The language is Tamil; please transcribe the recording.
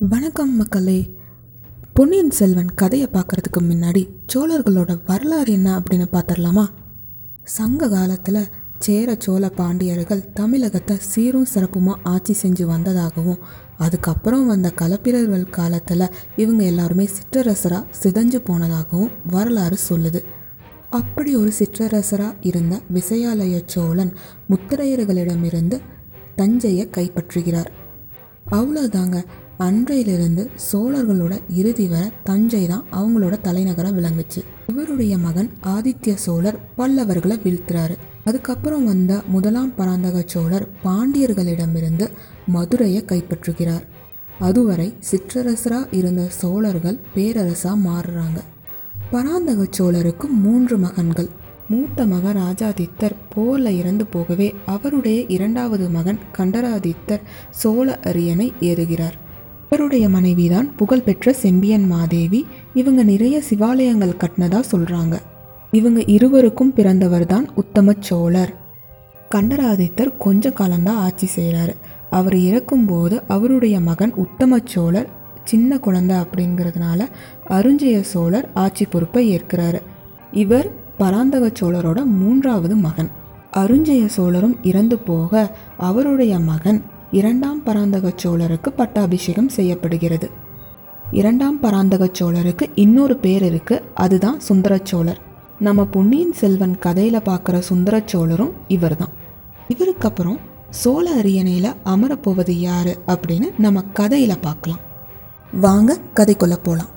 வணக்கம் மக்களே. பொன்னியின் செல்வன் கதையை பார்க்கறதுக்கு முன்னாடி சோழர்களோட வரலாறு என்ன அப்படின்னு பார்த்துடலாமா? சங்க காலத்தில் சேர சோழ பாண்டியர்கள் தமிழகத்தை சீரும் சிறப்புமாக ஆட்சி செஞ்சு வந்ததாகவும் அதுக்கப்புறம் வந்த கலப்பிரர்கள் காலத்தில் இவங்க எல்லாருமே சிற்றரசராக சிதஞ்சு போனதாகவும் வரலாறு சொல்லுது. அப்படி ஒரு சிற்றரசராக இருந்த விசயாலய சோழன் முத்திரையர்களிடமிருந்து தஞ்சையை கைப்பற்றுகிறார். அவ்வளோதாங்க அன்றையிலிருந்து சோழர்களோட இறுதி வரை தஞ்சை தான் அவங்களோட தலைநகரம் விளங்குச்சு. இவருடைய மகன் ஆதித்ய சோழர் பல்லவர்களை வீழ்த்துறாரு. அதுக்கப்புறம் வந்த முதலாம் பராந்தக சோழர் பாண்டியர்களிடமிருந்து மதுரையை கைப்பற்றுகிறார். அதுவரை சிற்றரசராக இருந்த சோழர்கள் பேரரசா மாறுறாங்க. பராந்தக சோழருக்கு மூன்று மகன்கள். மூத்த மகன் ராஜாதித்தர் போரில் இறந்து போகவே அவருடைய இரண்டாவது மகன் கண்டராதித்தர் சோழ அரியணை ஏறுகிறார். இவருடைய மனைவிதான் புகழ்பெற்ற செம்பியன் மாதேவி. இவங்க நிறைய சிவாலயங்கள் கட்டினதா சொல்றாங்க. இவங்க இருவருக்கும் பிறந்தவர் தான் உத்தம சோழர். கண்டராதித்தர் கொஞ்ச காலம்தான் ஆட்சி செய்கிறாரு அவர் இறக்கும்போது அவருடைய மகன் உத்தம சோழர் சின்ன குழந்தை அப்படிங்கிறதுனால அருஞ்சய சோழர் ஆட்சி பொறுப்பை ஏற்கிறாரு. இவர் பராந்தக சோழரோட மூன்றாவது மகன். அருஞ்சய சோழரும் இறந்து போக அவருடைய மகன் இரண்டாம் பராந்தக சோழருக்கு பட்டாபிஷேகம் செய்யப்படுகிறது. இரண்டாம் பராந்தக சோழருக்கு இன்னொரு பேர் இருக்கு அதுதான் சுந்தர சோழர். நம்ம பொன்னியின் செல்வன் கதையில பார்க்குற சுந்தர சோழரும் இவர் தான் இவருக்கு அப்புறம் சோழ அரியணையில் அமரப்போவது யாரு அப்படின்னு நம்ம கதையில பார்க்கலாம். வாங்க கதைக்குள்ள போகலாம்